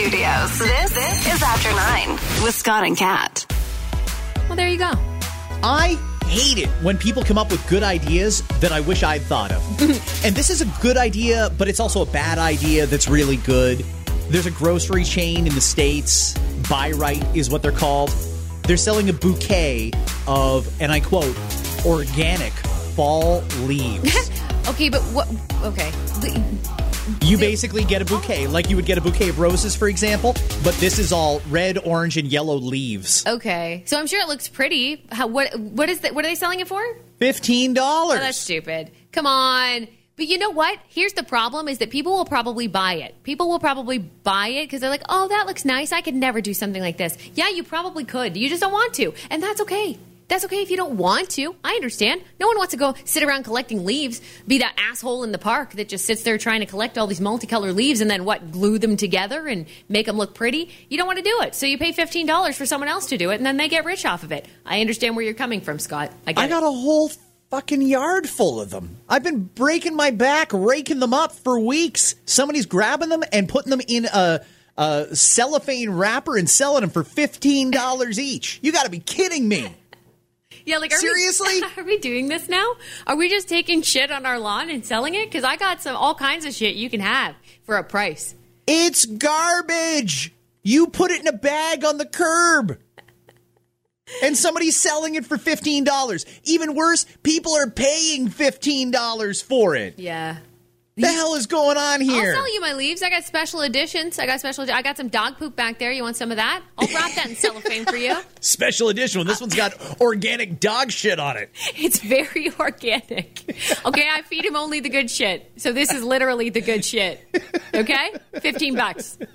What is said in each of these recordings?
studios. This, this is After Nine with Scott and Kat. Well, there you go. I hate it when people come up with good ideas that I wish I'd thought of. and this is a good idea, but it's also a bad idea that's really good. There's a grocery chain in the States, Buy Right is what they're called. They're selling a bouquet of, and I quote, organic fall leaves. Okay, but what? Okay. You basically get a bouquet, like you would get a bouquet of roses, for example, but this is all red, orange, and yellow leaves. Okay. So I'm sure it looks pretty. How, what? What is that? What are they selling it for? Fifteen dollars. Oh, that's stupid. Come on. But you know what? Here's the problem is that people will probably buy it. People will probably buy it because they're like, oh, that looks nice. I could never do something like this. Yeah, you probably could. You just don't want to. And that's okay. That's okay if you don't want to. I understand. No one wants to go sit around collecting leaves, be that asshole in the park that just sits there trying to collect all these multicolored leaves and then what, glue them together and make them look pretty. You don't want to do it. So you pay $15 for someone else to do it and then they get rich off of it. I understand where you're coming from, Scott. I, get I got it. a whole fucking yard full of them. I've been breaking my back raking them up for weeks. Somebody's grabbing them and putting them in a, a cellophane wrapper and selling them for $15 each. You got to be kidding me. Yeah, like are Seriously? We, are we doing this now? Are we just taking shit on our lawn and selling it? Because I got some all kinds of shit you can have for a price. It's garbage. You put it in a bag on the curb. And somebody's selling it for $15. Even worse, people are paying $15 for it. Yeah. What the hell is going on here? I'll sell you my leaves. I got special editions. I got special. I got some dog poop back there. You want some of that? I'll wrap that in cellophane for you. Special edition. This one's got organic dog shit on it. It's very organic. Okay, I feed him only the good shit. So this is literally the good shit. Okay, fifteen bucks.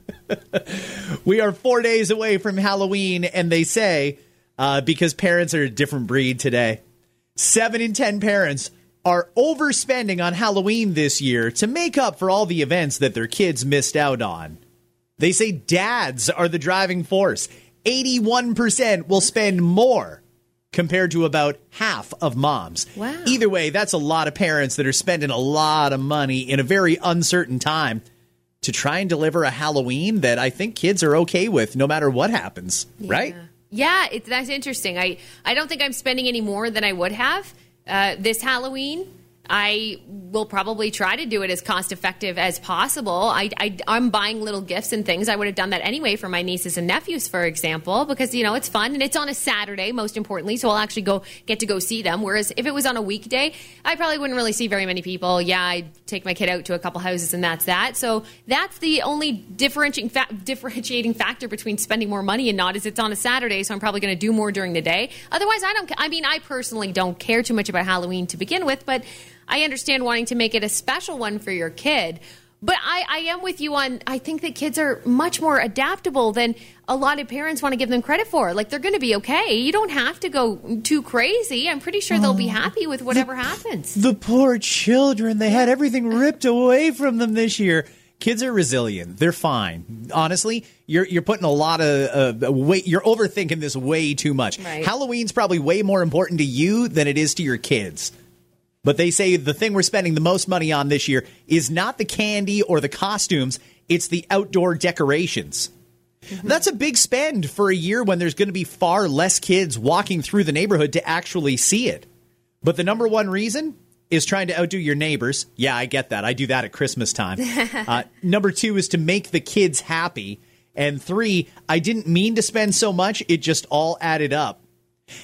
We are four days away from Halloween, and they say uh, because parents are a different breed today, seven in ten parents are overspending on Halloween this year to make up for all the events that their kids missed out on. They say dads are the driving force. 81% will spend more compared to about half of moms. Wow. Either way, that's a lot of parents that are spending a lot of money in a very uncertain time to try and deliver a Halloween that I think kids are okay with no matter what happens, right? Yeah, it's that's interesting. I I don't think I'm spending any more than I would have uh, this Halloween. I will probably try to do it as cost effective as possible. I, I, I'm buying little gifts and things. I would have done that anyway for my nieces and nephews, for example, because you know it's fun and it's on a Saturday, most importantly. So I'll actually go get to go see them. Whereas if it was on a weekday, I probably wouldn't really see very many people. Yeah, I'd take my kid out to a couple houses and that's that. So that's the only differentiating fa- differentiating factor between spending more money and not is it's on a Saturday. So I'm probably going to do more during the day. Otherwise, I don't. I mean, I personally don't care too much about Halloween to begin with, but. I understand wanting to make it a special one for your kid. But I, I am with you on, I think that kids are much more adaptable than a lot of parents want to give them credit for. Like, they're going to be okay. You don't have to go too crazy. I'm pretty sure they'll be happy with whatever happens. The poor children, they had everything ripped away from them this year. Kids are resilient. They're fine. Honestly, you're you're putting a lot of uh, weight. You're overthinking this way too much. Right. Halloween's probably way more important to you than it is to your kids. But they say the thing we're spending the most money on this year is not the candy or the costumes, it's the outdoor decorations. That's a big spend for a year when there's going to be far less kids walking through the neighborhood to actually see it. But the number one reason is trying to outdo your neighbors. Yeah, I get that. I do that at Christmas time. uh, number two is to make the kids happy. And three, I didn't mean to spend so much, it just all added up.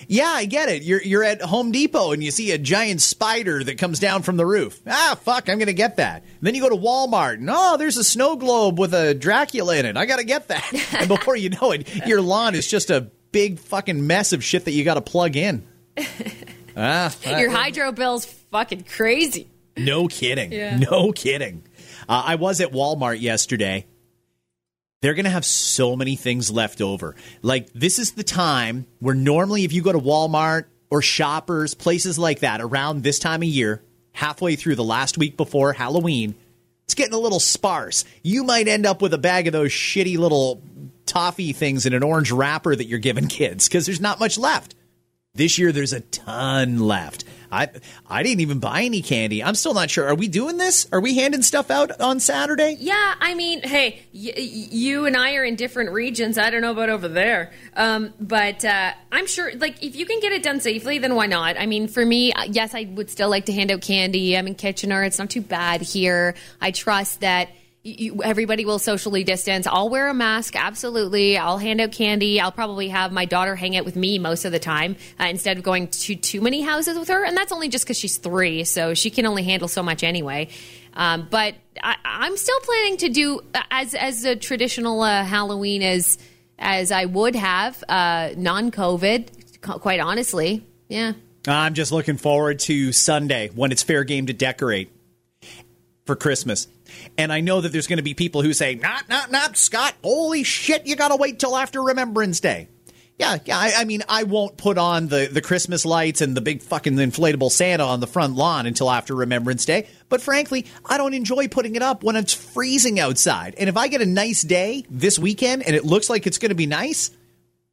Yeah, I get it. You're you're at Home Depot and you see a giant spider that comes down from the roof. Ah, fuck, I'm gonna get that. And then you go to Walmart and oh, there's a snow globe with a Dracula in it. I gotta get that. and before you know it, your lawn is just a big fucking mess of shit that you gotta plug in. ah, Your hydro bill's fucking crazy. no kidding. Yeah. No kidding. Uh, I was at Walmart yesterday. They're going to have so many things left over. Like, this is the time where normally, if you go to Walmart or shoppers, places like that, around this time of year, halfway through the last week before Halloween, it's getting a little sparse. You might end up with a bag of those shitty little toffee things in an orange wrapper that you're giving kids because there's not much left. This year, there's a ton left. I I didn't even buy any candy. I'm still not sure. Are we doing this? Are we handing stuff out on Saturday? Yeah, I mean, hey, y- you and I are in different regions. I don't know about over there, um, but uh, I'm sure, like, if you can get it done safely, then why not? I mean, for me, yes, I would still like to hand out candy. I'm in Kitchener; it's not too bad here. I trust that you, everybody will socially distance. I'll wear a mask, absolutely. I'll hand out candy. I'll probably have my daughter hang out with me most of the time uh, instead of going to too many houses with her. And that's only just because she's three, so she can only handle so much anyway. Um, but I, am still planning to do as as a traditional uh, Halloween as as I would have uh, non COVID. Quite honestly, yeah. I'm just looking forward to Sunday when it's fair game to decorate for Christmas. And I know that there's going to be people who say, not, not, not, Scott, holy shit, you got to wait till after Remembrance Day. Yeah, yeah. I, I, mean, I won't put on the, the Christmas lights and the big fucking inflatable Santa on the front lawn until after Remembrance Day. But frankly, I don't enjoy putting it up when it's freezing outside. And if I get a nice day this weekend and it looks like it's going to be nice,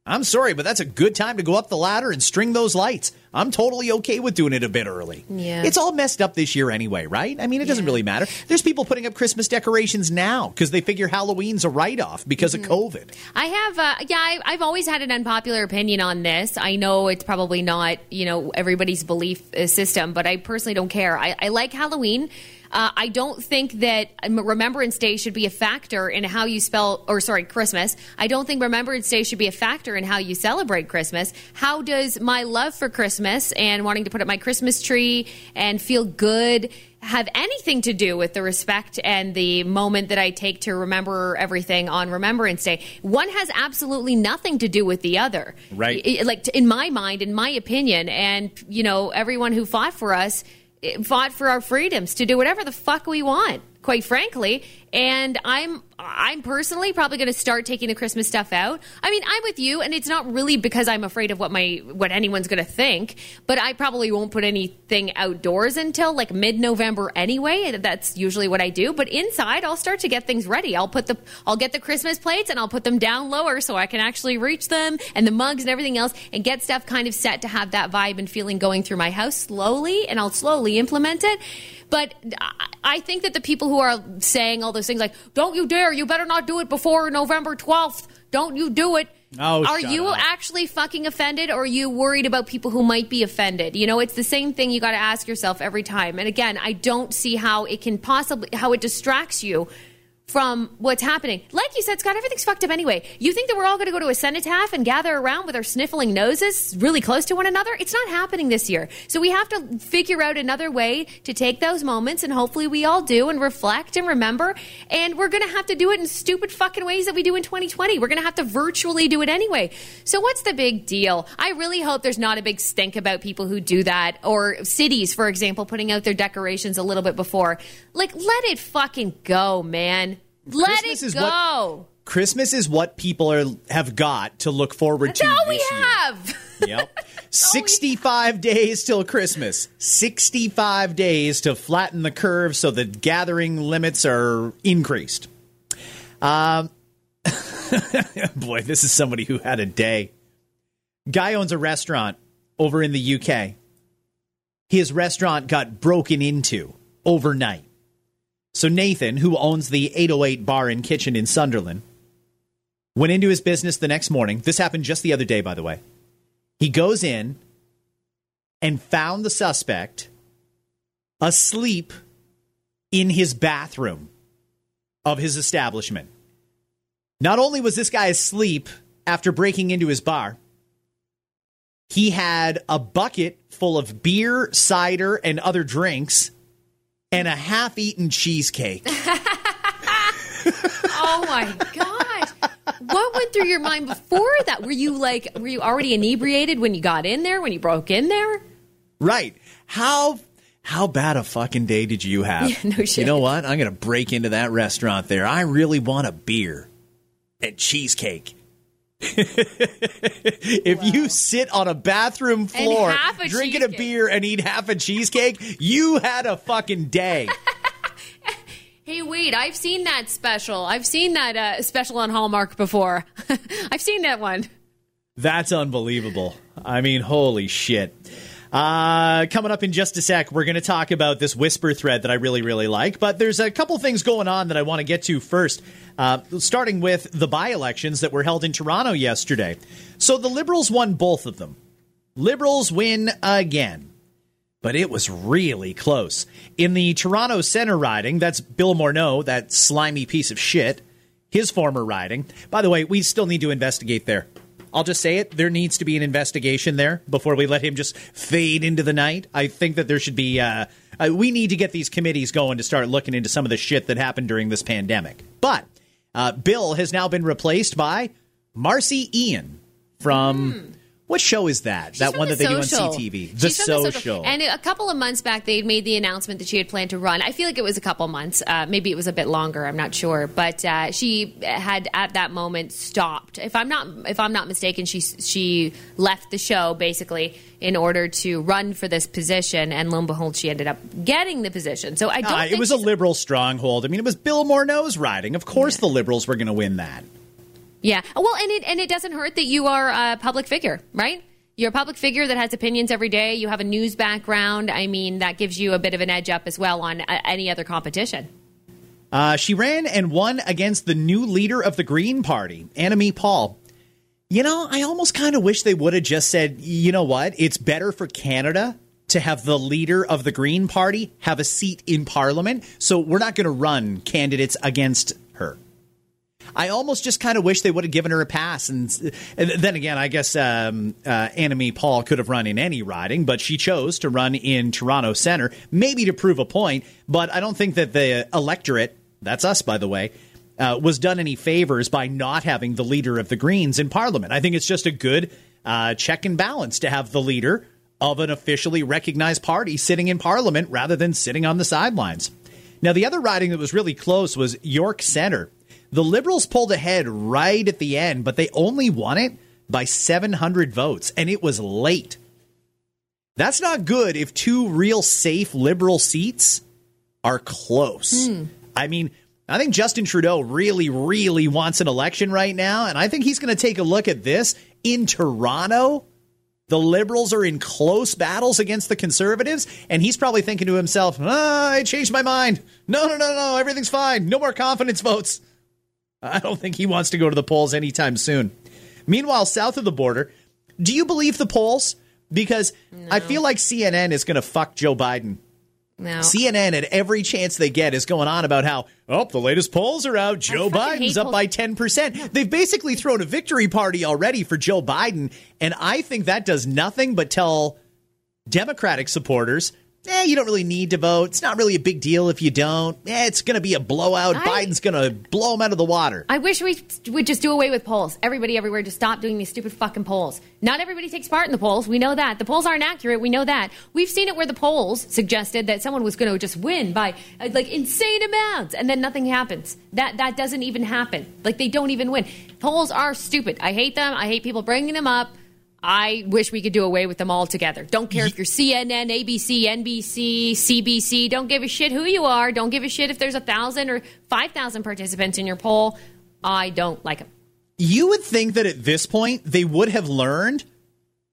I'm sorry, but that's a good time to go up the ladder and string those lights. I'm totally okay with doing it a bit early. Yeah. It's all messed up this year anyway, right? I mean, it doesn't really matter. There's people putting up Christmas decorations now because they figure Halloween's a write off because mm-hmm. of COVID. I have, uh, yeah, I, I've always had an unpopular opinion on this. I know it's probably not, you know, everybody's belief uh, system, but I personally don't care. I, I like Halloween. Uh, I don't think that Remembrance Day should be a factor in how you spell, or sorry, Christmas. I don't think Remembrance Day should be a factor in how you celebrate Christmas. How does my love for Christmas and wanting to put up my Christmas tree and feel good have anything to do with the respect and the moment that I take to remember everything on Remembrance Day. One has absolutely nothing to do with the other. Right. Like, in my mind, in my opinion, and, you know, everyone who fought for us fought for our freedoms to do whatever the fuck we want quite frankly. And I'm I'm personally probably going to start taking the Christmas stuff out. I mean, I'm with you, and it's not really because I'm afraid of what my what anyone's going to think. But I probably won't put anything outdoors until like mid November anyway. That's usually what I do. But inside, I'll start to get things ready. I'll put the I'll get the Christmas plates and I'll put them down lower so I can actually reach them and the mugs and everything else, and get stuff kind of set to have that vibe and feeling going through my house slowly. And I'll slowly implement it. But I think that the people who are saying all those things like, don't you dare, you better not do it before November 12th, don't you do it. Oh, are you up. actually fucking offended or are you worried about people who might be offended? You know, it's the same thing you got to ask yourself every time. And again, I don't see how it can possibly, how it distracts you from what's happening. Like you said, Scott, everything's fucked up anyway. You think that we're all going to go to a cenotaph and gather around with our sniffling noses really close to one another? It's not happening this year. So we have to figure out another way to take those moments, and hopefully we all do and reflect and remember. And we're going to have to do it in stupid fucking ways that we do in 2020. We're going to have to virtually do it anyway. So what's the big deal? I really hope there's not a big stink about people who do that, or cities, for example, putting out their decorations a little bit before. Like, let it fucking go, man. Let Christmas it is go. What, Christmas is what people are have got to look forward to. Now this we year. have. Yep. 65 days till Christmas. 65 days to flatten the curve so the gathering limits are increased. Um, boy, this is somebody who had a day. Guy owns a restaurant over in the UK. His restaurant got broken into overnight. So Nathan, who owns the 808 Bar and Kitchen in Sunderland, went into his business the next morning. This happened just the other day, by the way. He goes in and found the suspect asleep in his bathroom of his establishment. Not only was this guy asleep after breaking into his bar, he had a bucket full of beer, cider, and other drinks and a half eaten cheesecake. oh my gosh. What went through your mind before that? Were you like, were you already inebriated when you got in there, when you broke in there? Right. How how bad a fucking day did you have? Yeah, no shit. You know what? I'm going to break into that restaurant there. I really want a beer and cheesecake. If wow. you sit on a bathroom floor a drinking cheesecake. a beer and eat half a cheesecake, you had a fucking day. hey, wait, I've seen that special. I've seen that uh, special on Hallmark before. I've seen that one. That's unbelievable. I mean, holy shit. Uh, coming up in just a sec, we're going to talk about this whisper thread that I really, really like. But there's a couple things going on that I want to get to first, uh, starting with the by elections that were held in Toronto yesterday. So the Liberals won both of them. Liberals win again. But it was really close. In the Toronto Centre riding, that's Bill Morneau, that slimy piece of shit, his former riding. By the way, we still need to investigate there. I'll just say it. There needs to be an investigation there before we let him just fade into the night. I think that there should be. Uh, uh, we need to get these committees going to start looking into some of the shit that happened during this pandemic. But uh, Bill has now been replaced by Marci Ien from. Mm. What show is that? She's that one the that they social. do on CTV. The social. the social. And a couple of months back, they made the announcement that she had planned to run. I feel like it was a couple months. Uh, maybe it was a bit longer. I'm not sure. But uh, she had at that moment stopped. If I'm not, if I'm not mistaken, she she left the show basically in order to run for this position. And lo and behold, she ended up getting the position. So I don't. Uh, it was a liberal stronghold. I mean, it was Bill Morneau's riding. Of course, yeah. the liberals were going to win that. Yeah. Well, and it and it doesn't hurt that you are a public figure, right? You're a public figure that has opinions every day. You have a news background. I mean, that gives you a bit of an edge up as well on uh, any other competition. Uh, she ran and won against the new leader of the Green Party, Annamie Paul. You know, I almost kind of wish they would have just said, you know what? It's better for Canada to have the leader of the Green Party have a seat in Parliament. So we're not going to run candidates against her. I almost just kind of wish they would have given her a pass. And, and then again, I guess um, uh, Paul could have run in any riding, but she chose to run in Toronto Centre, maybe to prove a point. But I don't think that the electorate, that's us, by the way, uh, was done any favors by not having the leader of the Greens in Parliament. I think it's just a good uh, check and balance to have the leader of an officially recognized party sitting in Parliament rather than sitting on the sidelines. Now, the other riding that was really close was York Centre. The Liberals pulled ahead right at the end, but they only won it by 700 votes, and it was late. That's not good if two real safe Liberal seats are close. Hmm. I mean, I think Justin Trudeau really, really wants an election right now, and I think he's going to take a look at this in Toronto. The Liberals are in close battles against the Conservatives, and he's probably thinking to himself, ah, I changed my mind. No, no, no, no, everything's fine. No more confidence votes. I don't think he wants to go to the polls anytime soon. Meanwhile, south of the border, do you believe the polls? Because no. I feel like CNN is going to fuck Joe Biden. No. CNN, at every chance they get, is going on about how, oh, the latest polls are out. Joe Biden's up polls. by 10%. They've basically thrown a victory party already for Joe Biden. And I think that does nothing but tell Democratic supporters eh, you don't really need to vote. It's not really a big deal if you don't. Eh, it's going to be a blowout. I, Biden's going to blow them out of the water. I wish we would just do away with polls. Everybody everywhere just stop doing these stupid fucking polls. Not everybody takes part in the polls. We know that. The polls aren't accurate. We know that. We've seen it where the polls suggested that someone was going to just win by uh, like insane amounts and then nothing happens. That that doesn't even happen. Like they don't even win. Polls are stupid. I hate them. I hate people bringing them up. I wish we could do away with them altogether. Don't care if you're CNN, ABC, NBC, CBC. Don't give a shit who you are. Don't give a shit if there's a thousand or five thousand participants in your poll. I don't like them. You would think that at this point they would have learned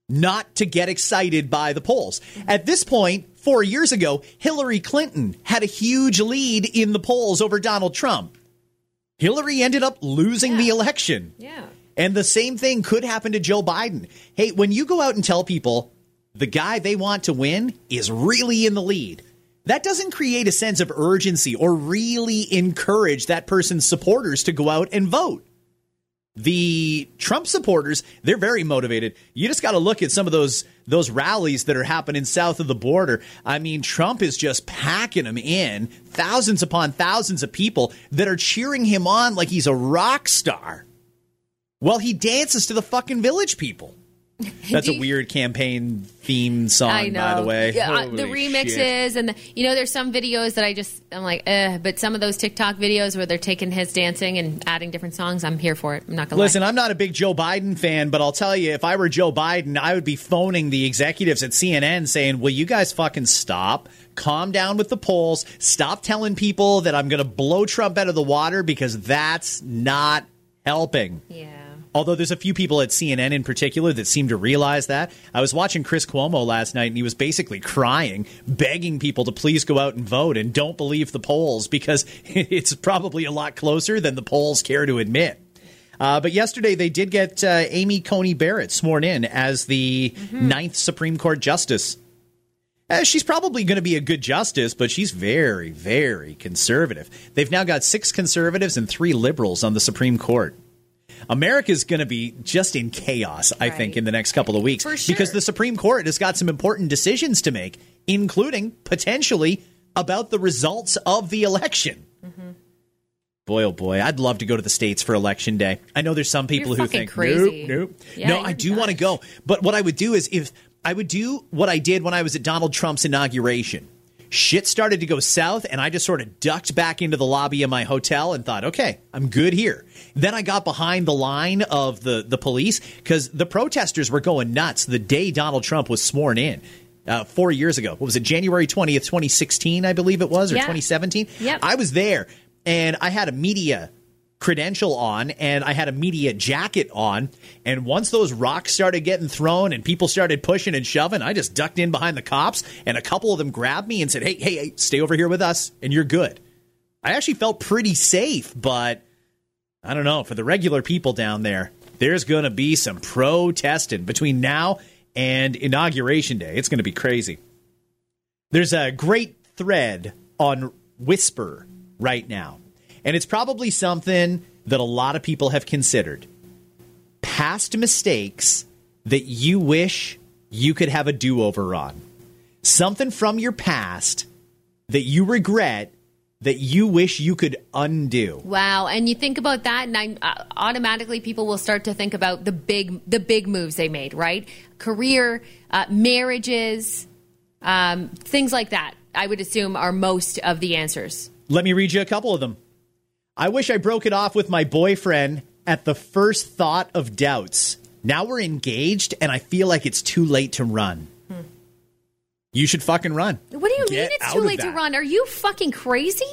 not to get excited by the polls. At this point, four years ago, Hillary Clinton had a huge lead in the polls over Donald Trump. Hillary ended up losing yeah. the election. Yeah. And the same thing could happen to Joe Biden. Hey, when you go out and tell people the guy they want to win is really in the lead, that doesn't create a sense of urgency or really encourage that person's supporters to go out and vote. The Trump supporters, they're very motivated. You just got to look at some of those those rallies that are happening south of the border. I mean, Trump is just packing them in, thousands upon thousands of people that are cheering him on like he's a rock star. Well, he dances to the fucking village people. That's a weird campaign theme song, I know. by the way. Yeah, uh, the remixes shit. and the, you know, there's some videos that I just I'm like, eh. But some of those TikTok videos where they're taking his dancing and adding different songs, I'm here for it. I'm not gonna listen. Lie. I'm not a big Joe Biden fan, but I'll tell you, if I were Joe Biden, I would be phoning the executives at CNN saying, "Will you guys fucking stop? Calm down with the polls. Stop telling people that I'm going to blow Trump out of the water because that's not helping." Yeah Although there's a few people at CNN in particular that seem to realize that. I was watching Chris Cuomo last night and he was basically crying, begging people to please go out and vote and don't believe the polls because it's probably a lot closer than the polls care to admit. Uh, but yesterday they did get uh, Amy Coney Barrett sworn in as the mm-hmm. ninth Supreme Court justice. Uh, she's probably going to be a good justice, but she's very, very conservative. They've now got six conservatives and three liberals on the Supreme Court. America's going to be just in chaos, I right. think, in the next couple of weeks sure. because the Supreme Court has got some important decisions to make, including potentially about the results of the election. Mm-hmm. Boy, oh boy, I'd love to go to the states for election day. I know there's some people You're who think, crazy. nope, nope. Yeah, no, I do want to go. But what I would do is if I would do what I did when I was at Donald Trump's inauguration shit started to go south and I just sort of ducked back into the lobby of my hotel and thought, okay, I'm good here. Then I got behind the line of the, the police because the protesters were going nuts the day Donald Trump was sworn in. Uh, four years ago. What was it, January 20th, 2016, I believe it was, or yeah. 2017? Yep. I was there and I had a media credential on and I had a media jacket on. And once those rocks started getting thrown and people started pushing and shoving, I just ducked in behind the cops and a couple of them grabbed me and said, Hey, hey, hey stay over here with us and you're good. I actually felt pretty safe, but I don't know. For the regular people down there, there's going to be some protesting between now and Inauguration Day. It's going to be crazy. There's a great thread on Whisper right now and it's probably something that a lot of people have considered. Past mistakes that you wish you could have a do over on. Something from your past that you regret that you wish you could undo. Wow, and you think about that, and I, uh, automatically people will start to think about the big, the big moves they made, right? Career, uh, marriages, um, things like that. I would assume are most of the answers. Let me read you a couple of them. I wish I broke it off with my boyfriend at the first thought of doubts. Now we're engaged, and I feel like it's too late to run. Hmm. You should fucking run. What do you Get mean it's too late to run? Are you fucking crazy?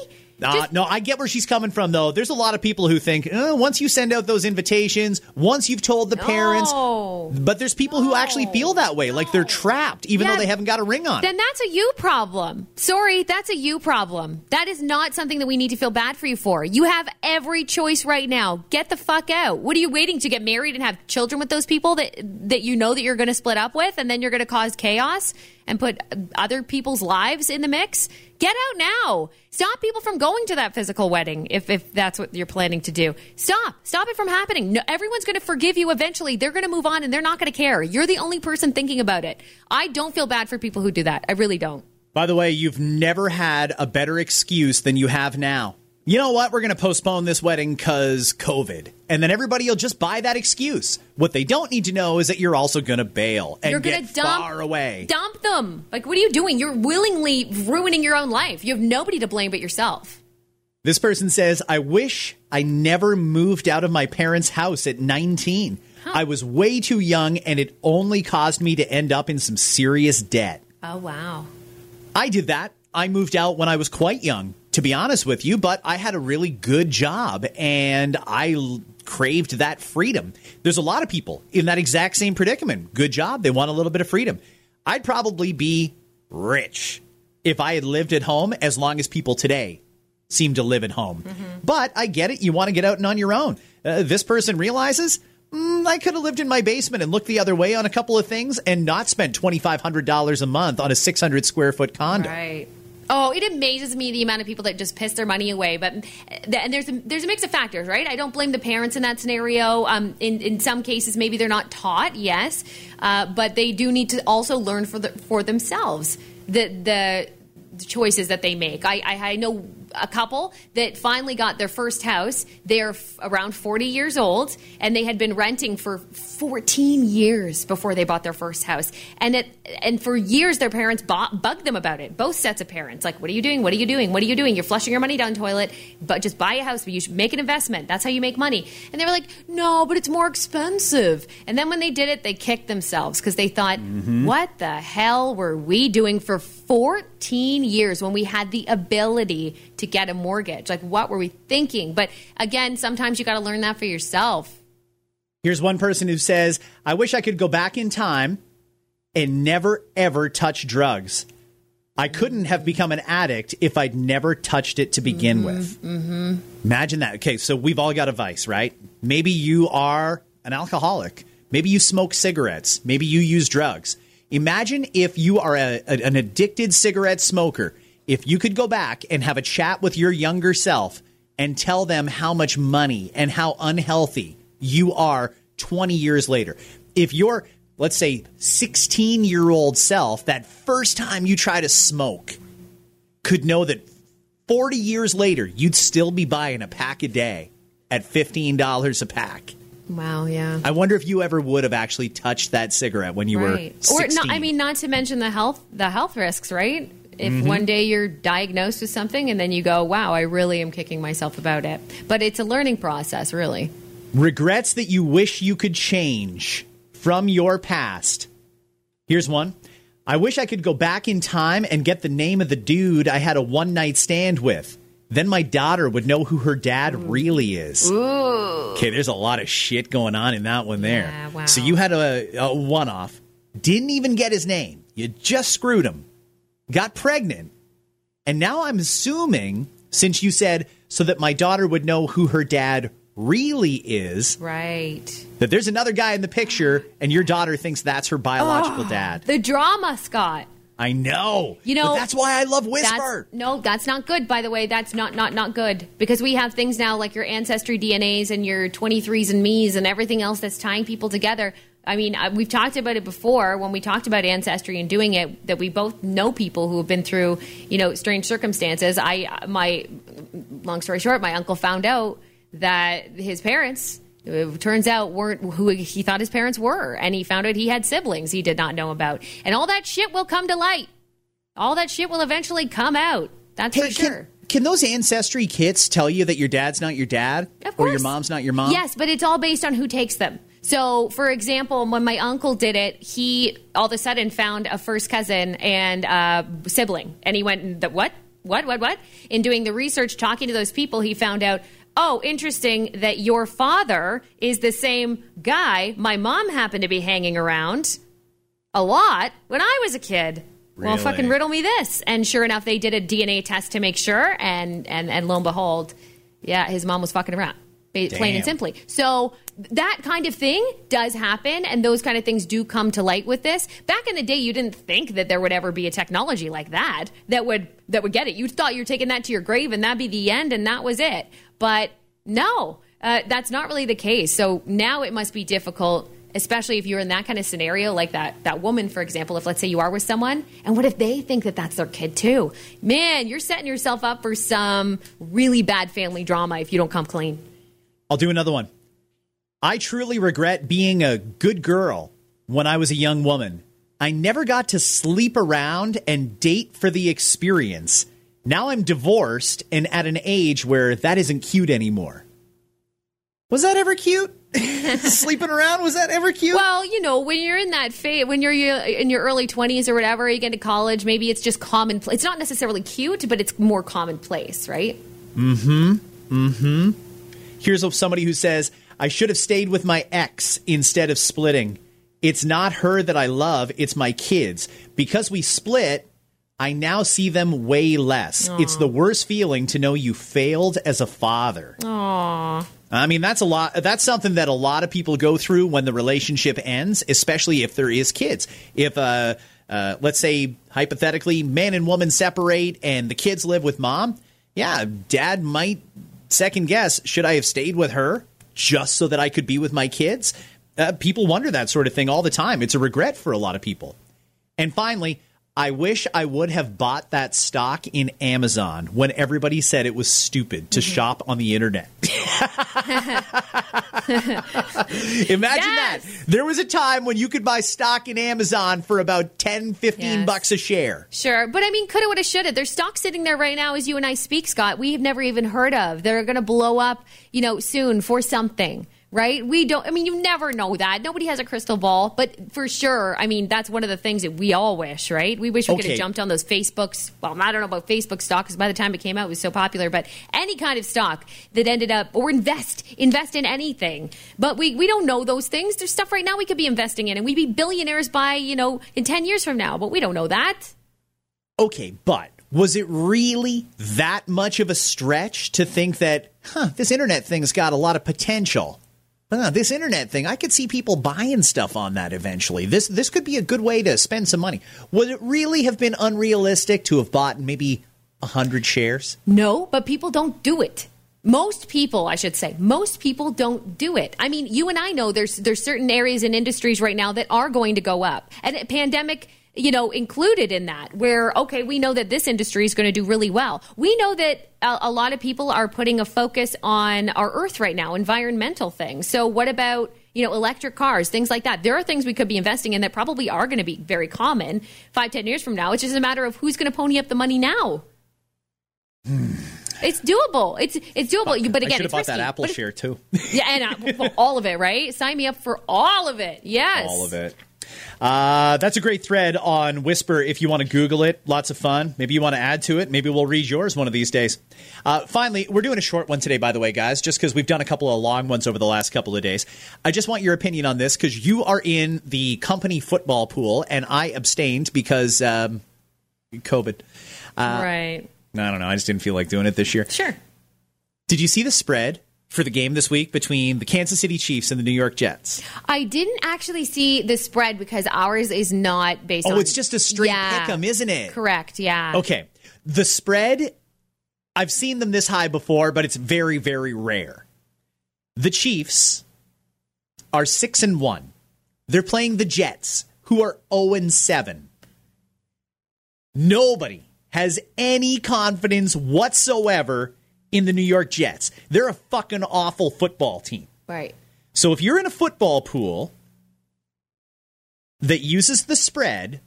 Uh, no, I get where she's coming from, though. There's a lot of people who think oh, once you send out those invitations, once you've told the no. parents, but there's people no. who actually feel that way, no. like they're trapped, even yeah, though they haven't got a ring on. Then that's a you problem. Sorry, that's a you problem. That is not something that we need to feel bad for you for. You have every choice right now. Get the fuck out. What are you waiting to get married and have children with those people that that you know that you're going to split up with, and then you're going to cause chaos? and put other people's lives in the mix, get out now. Stop people from going to that physical wedding if, if that's what you're planning to do. Stop. Stop it from happening. No, everyone's going to forgive you eventually. They're going to move on and they're not going to care. You're the only person thinking about it. I don't feel bad for people who do that. I really don't. By the way, you've never had a better excuse than you have now you know what? We're going to postpone this wedding because COVID. And then everybody will just buy that excuse. What they don't need to know is that you're also going to bail and you're gonna get dump, far away. Dump them. Like, what are you doing? You're willingly ruining your own life. You have nobody to blame but yourself. This person says, I wish I never moved out of my parents' house at 19. Huh. I was way too young and it only caused me to end up in some serious debt. Oh, wow. I did that. I moved out when I was quite young to be honest with you, but I had a really good job and I l- craved that freedom. There's a lot of people in that exact same predicament. Good job, they want a little bit of freedom. I'd probably be rich if I had lived at home as long as people today seem to live at home. Mm-hmm. But I get it. You want to get out and on your own. Uh, this person realizes mm, I could have lived in my basement and looked the other way on a couple of things and not spent $2,500 a month on a 600 square foot condo. Right. Oh, it amazes me the amount of people that just piss their money away. But and there's a, there's a mix of factors, right? I don't blame the parents in that scenario. Um, in in some cases, maybe they're not taught, yes, uh, but they do need to also learn for the, for themselves the the choices that they make. I, I, I, know a couple that finally got their first house. They're f- around 40 years old, and they had been renting for 14 years before they bought their first house. And it, and for years, their parents bought, bugged them about it. Both sets of parents, like, "What are you doing? What are you doing? What are you doing? You're flushing your money down the toilet. But just buy a house. But you should make an investment. That's how you make money." And they were like, "No, but it's more expensive." And then when they did it, they kicked themselves because they thought, mm-hmm. "What the hell were we doing for 14 years when we had the ability to get a mortgage? Like, what were we thinking?" But again, sometimes you got to learn that for yourself. Here's one person who says, I wish I could go back in time and never, ever touch drugs. I couldn't have become an addict if I'd never touched it to begin Mm-hmm, with. Imagine that. Okay, so we've all got a vice, right? Maybe you are an alcoholic. Maybe you smoke cigarettes. Maybe you use drugs. Imagine if you are a, a- an addicted cigarette smoker. If you could go back and have a chat with your younger self and tell them how much money and how unhealthy you are 20 years later. If your, let's say, 16 year old self, that first time you try to smoke, could know that 40 years later, you'd still be buying a pack a day at $15 a pack. Wow, yeah. I wonder if you ever would have actually touched that cigarette when you right. were 16. Or no, I mean, not to mention the health the health risks, right? If Mm-hmm. one day you're diagnosed with something and then you go, "Wow, I really am kicking myself about it," but it's a learning process, really. regrets that you wish you could change from your past. Here's one. I wish I could go back in time and get the name of the dude I had a one night stand with. Then my daughter would know who her dad mm. really is. Okay, there's a lot of shit going on in that one there. Yeah, wow. So you had a, a one off, didn't even get his name. You just screwed him, got pregnant. And now I'm assuming, since you said so that my daughter would know who her dad really is, Right. that there's another guy in the picture and your daughter thinks that's her biological ah, dad. The drama, Scott. I know. You know, But that's why I love That's, Whisper. no, that's not good. By the way, that's not not not good because we have things now like your ancestry DNAs and your 23s and me's and everything else that's tying people together. I mean, we've talked about it before when we talked about ancestry and doing it. That we both know people who have been through, you know, strange circumstances. I my long story short, my uncle found out that his parents. It turns out weren't who he thought his parents were, and he found out he had siblings he did not know about, and all that shit will come to light all that shit will eventually come out. That's Hey, for sure. can, can those ancestry kits tell you that your dad's not your dad? Of Or your mom's not your mom? Yes, but it's all based on who takes them. So, for example, when my uncle did it, he all of a sudden found a first cousin and a sibling, and he went, "The what? What? What? What?" In doing the research, talking to those people, he found out. Oh, interesting that your father is the same guy my mom happened to be hanging around a lot when I was a kid. Well, fucking riddle me this. And sure enough, they did a DNA test to make sure, and and and lo and behold, yeah, his mom was fucking around, plain and simply. So that kind of thing does happen, and those kind of things do come to light with this. Back in the day, you didn't think that there would ever be a technology like that that would that would get it. You thought you were taking that to your grave, and that'd be the end, and that was it. But no, uh, that's not really the case. So now it must be difficult especially if you're in that kind of scenario like that that woman for example if let's say you are with someone and what if they think that that's their kid too man you're setting yourself up for some really bad family drama if you don't come clean I'll do another one. I truly regret being a good girl when I was a young woman. I never got to sleep around and date for the experience. Now I'm divorced and at an age where that isn't cute anymore. Was that ever cute? Sleeping around was that ever cute? well you know when you're in that phase when you're in your early 20s or whatever you get to college maybe it's just common it's not necessarily cute but it's more commonplace right Mm-hmm. Mm-hmm. Here's somebody who says, I should have stayed with my ex instead of splitting. It's not her that I love, it's my kids. Because we split, I now see them way less. It's the worst feeling to know you failed as a father. Aww. I mean, that's a lot. That's something that a lot of people go through when the relationship ends, especially if there is kids. If, uh, uh, let's say, hypothetically, man and woman separate and the kids live with mom, yeah, dad might second guess should I have stayed with her just so that I could be with my kids? Uh, people wonder that sort of thing all the time. It's a regret for a lot of people. And finally, I wish I would have bought that stock in Amazon when everybody said it was stupid to mm-hmm. shop on the internet. Imagine that. There was a time when you could buy stock in Amazon for about 10, 15 Yes. bucks a share. Sure, but I mean, coulda, woulda, shoulda. There's stock sitting there right now as you and I speak, Scott. We have never even heard of. They're going to blow up, you know, soon for something, right? We don't, I mean, you never know that. Nobody has a crystal ball, but for sure, I mean, that's one of the things that we all wish, right? We wish we could have jumped on those Facebooks. Well, I don't know about Facebook stock because by the time it came out, it was so popular, but any kind of stock that ended up, or invest, invest in anything. But we, we don't know those things. There's stuff right now we could be investing in and we'd be billionaires by, you know, in 10 years from now, but we don't know that. Okay, but was it really that much of a stretch to think that, huh, this internet thing's got a lot of potential? Huh, this internet thing, I could see people buying stuff on that eventually. This this could be a good way to spend some money. Would it really have been unrealistic to have bought maybe hundred shares? No, but people don't do it. Most people, I should say, most people don't do it. I mean, you and I know there's there's certain areas and industries right now that are going to go up, and a pandemic, you know, included in that. Where okay, we know that this industry is going to do really well. We know that a, a lot of people are putting a focus on our Earth right now, environmental things. So, what about you know, electric cars, things like that. There are things we could be investing in that probably are going to be very common five, ten years from now. It's just a matter of who's going to pony up the money now. It's doable. It's it's doable. But I again, should have it's bought risky. that Apple share too. Yeah, and uh, all of it, right? Sign me up for all of it. Yes, All of it. Uh, that's a great thread on Whisper if you want to Google it. Lots of fun. Maybe you want to add to it. Maybe we'll read yours one of these days. Uh, finally, we're doing a short one today, by the way, guys, just because we've done a couple of long ones over the last couple of days. I just want your opinion on this because you are in the company football pool, and I abstained because um, COVID. right. I don't know. I just didn't feel like doing it this year. Sure. Did you see the spread for the game this week between the Kansas City Chiefs and the New York Jets? I didn't actually see the spread because ours is not based Oh, on. it's just a straight Yeah. pick 'em, isn't it? Correct. Yeah. Okay. The spread, I've seen them this high before, but it's very, very rare. The Chiefs are 6 and 1. They're playing the Jets, who are 0 and 7. Nobody has any confidence whatsoever in the New York Jets. They're a fucking awful football team. Right. So if you're in a football pool that uses the spread,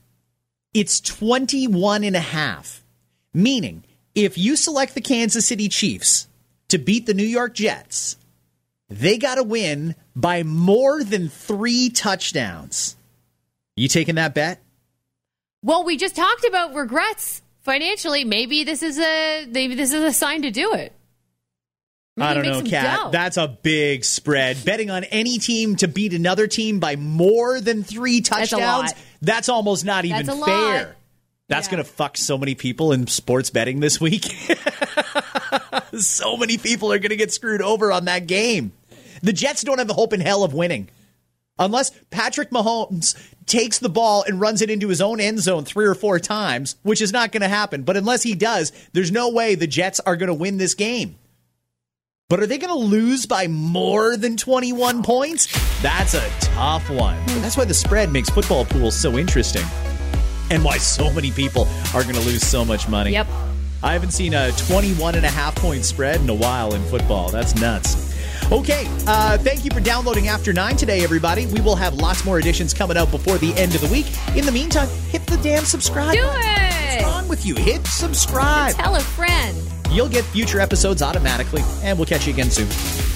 it's 21 and a half. Meaning, if you select the Kansas City Chiefs to beat the New York Jets, they got to win by more than 3 touchdowns. You taking that bet? Well, we just talked about regrets financially. Maybe this is a maybe this is a sign to do it. Maybe I don't know, Kat. dough. That's a big spread. Betting on any team to beat another team by more than three touchdowns, lot. that's almost not even That's a fair. lot. That's Yeah. going to fuck so many people in sports betting this week. so many people are going to get screwed over on that game. The Jets don't have a hope in hell of winning. Unless Patrick Mahomes takes the ball and runs it into his own end zone three or four times, which is not going to happen. But unless he does, there's no way the Jets are going to win this game. But are they going to lose by more than 21 points? That's a tough one. But that's why the spread makes football pools so interesting. And why so many people are going to lose so much money. Yep. I haven't seen a 21 and a half point spread in a while in football. That's nuts. Okay, uh, thank you for downloading After 9 today, everybody. We will have lots more editions coming out before the end of the week. In the meantime, hit the damn subscribe Do button. What's it. wrong with you? Hit subscribe. Tell a friend. You'll get future episodes automatically, and we'll catch you again soon.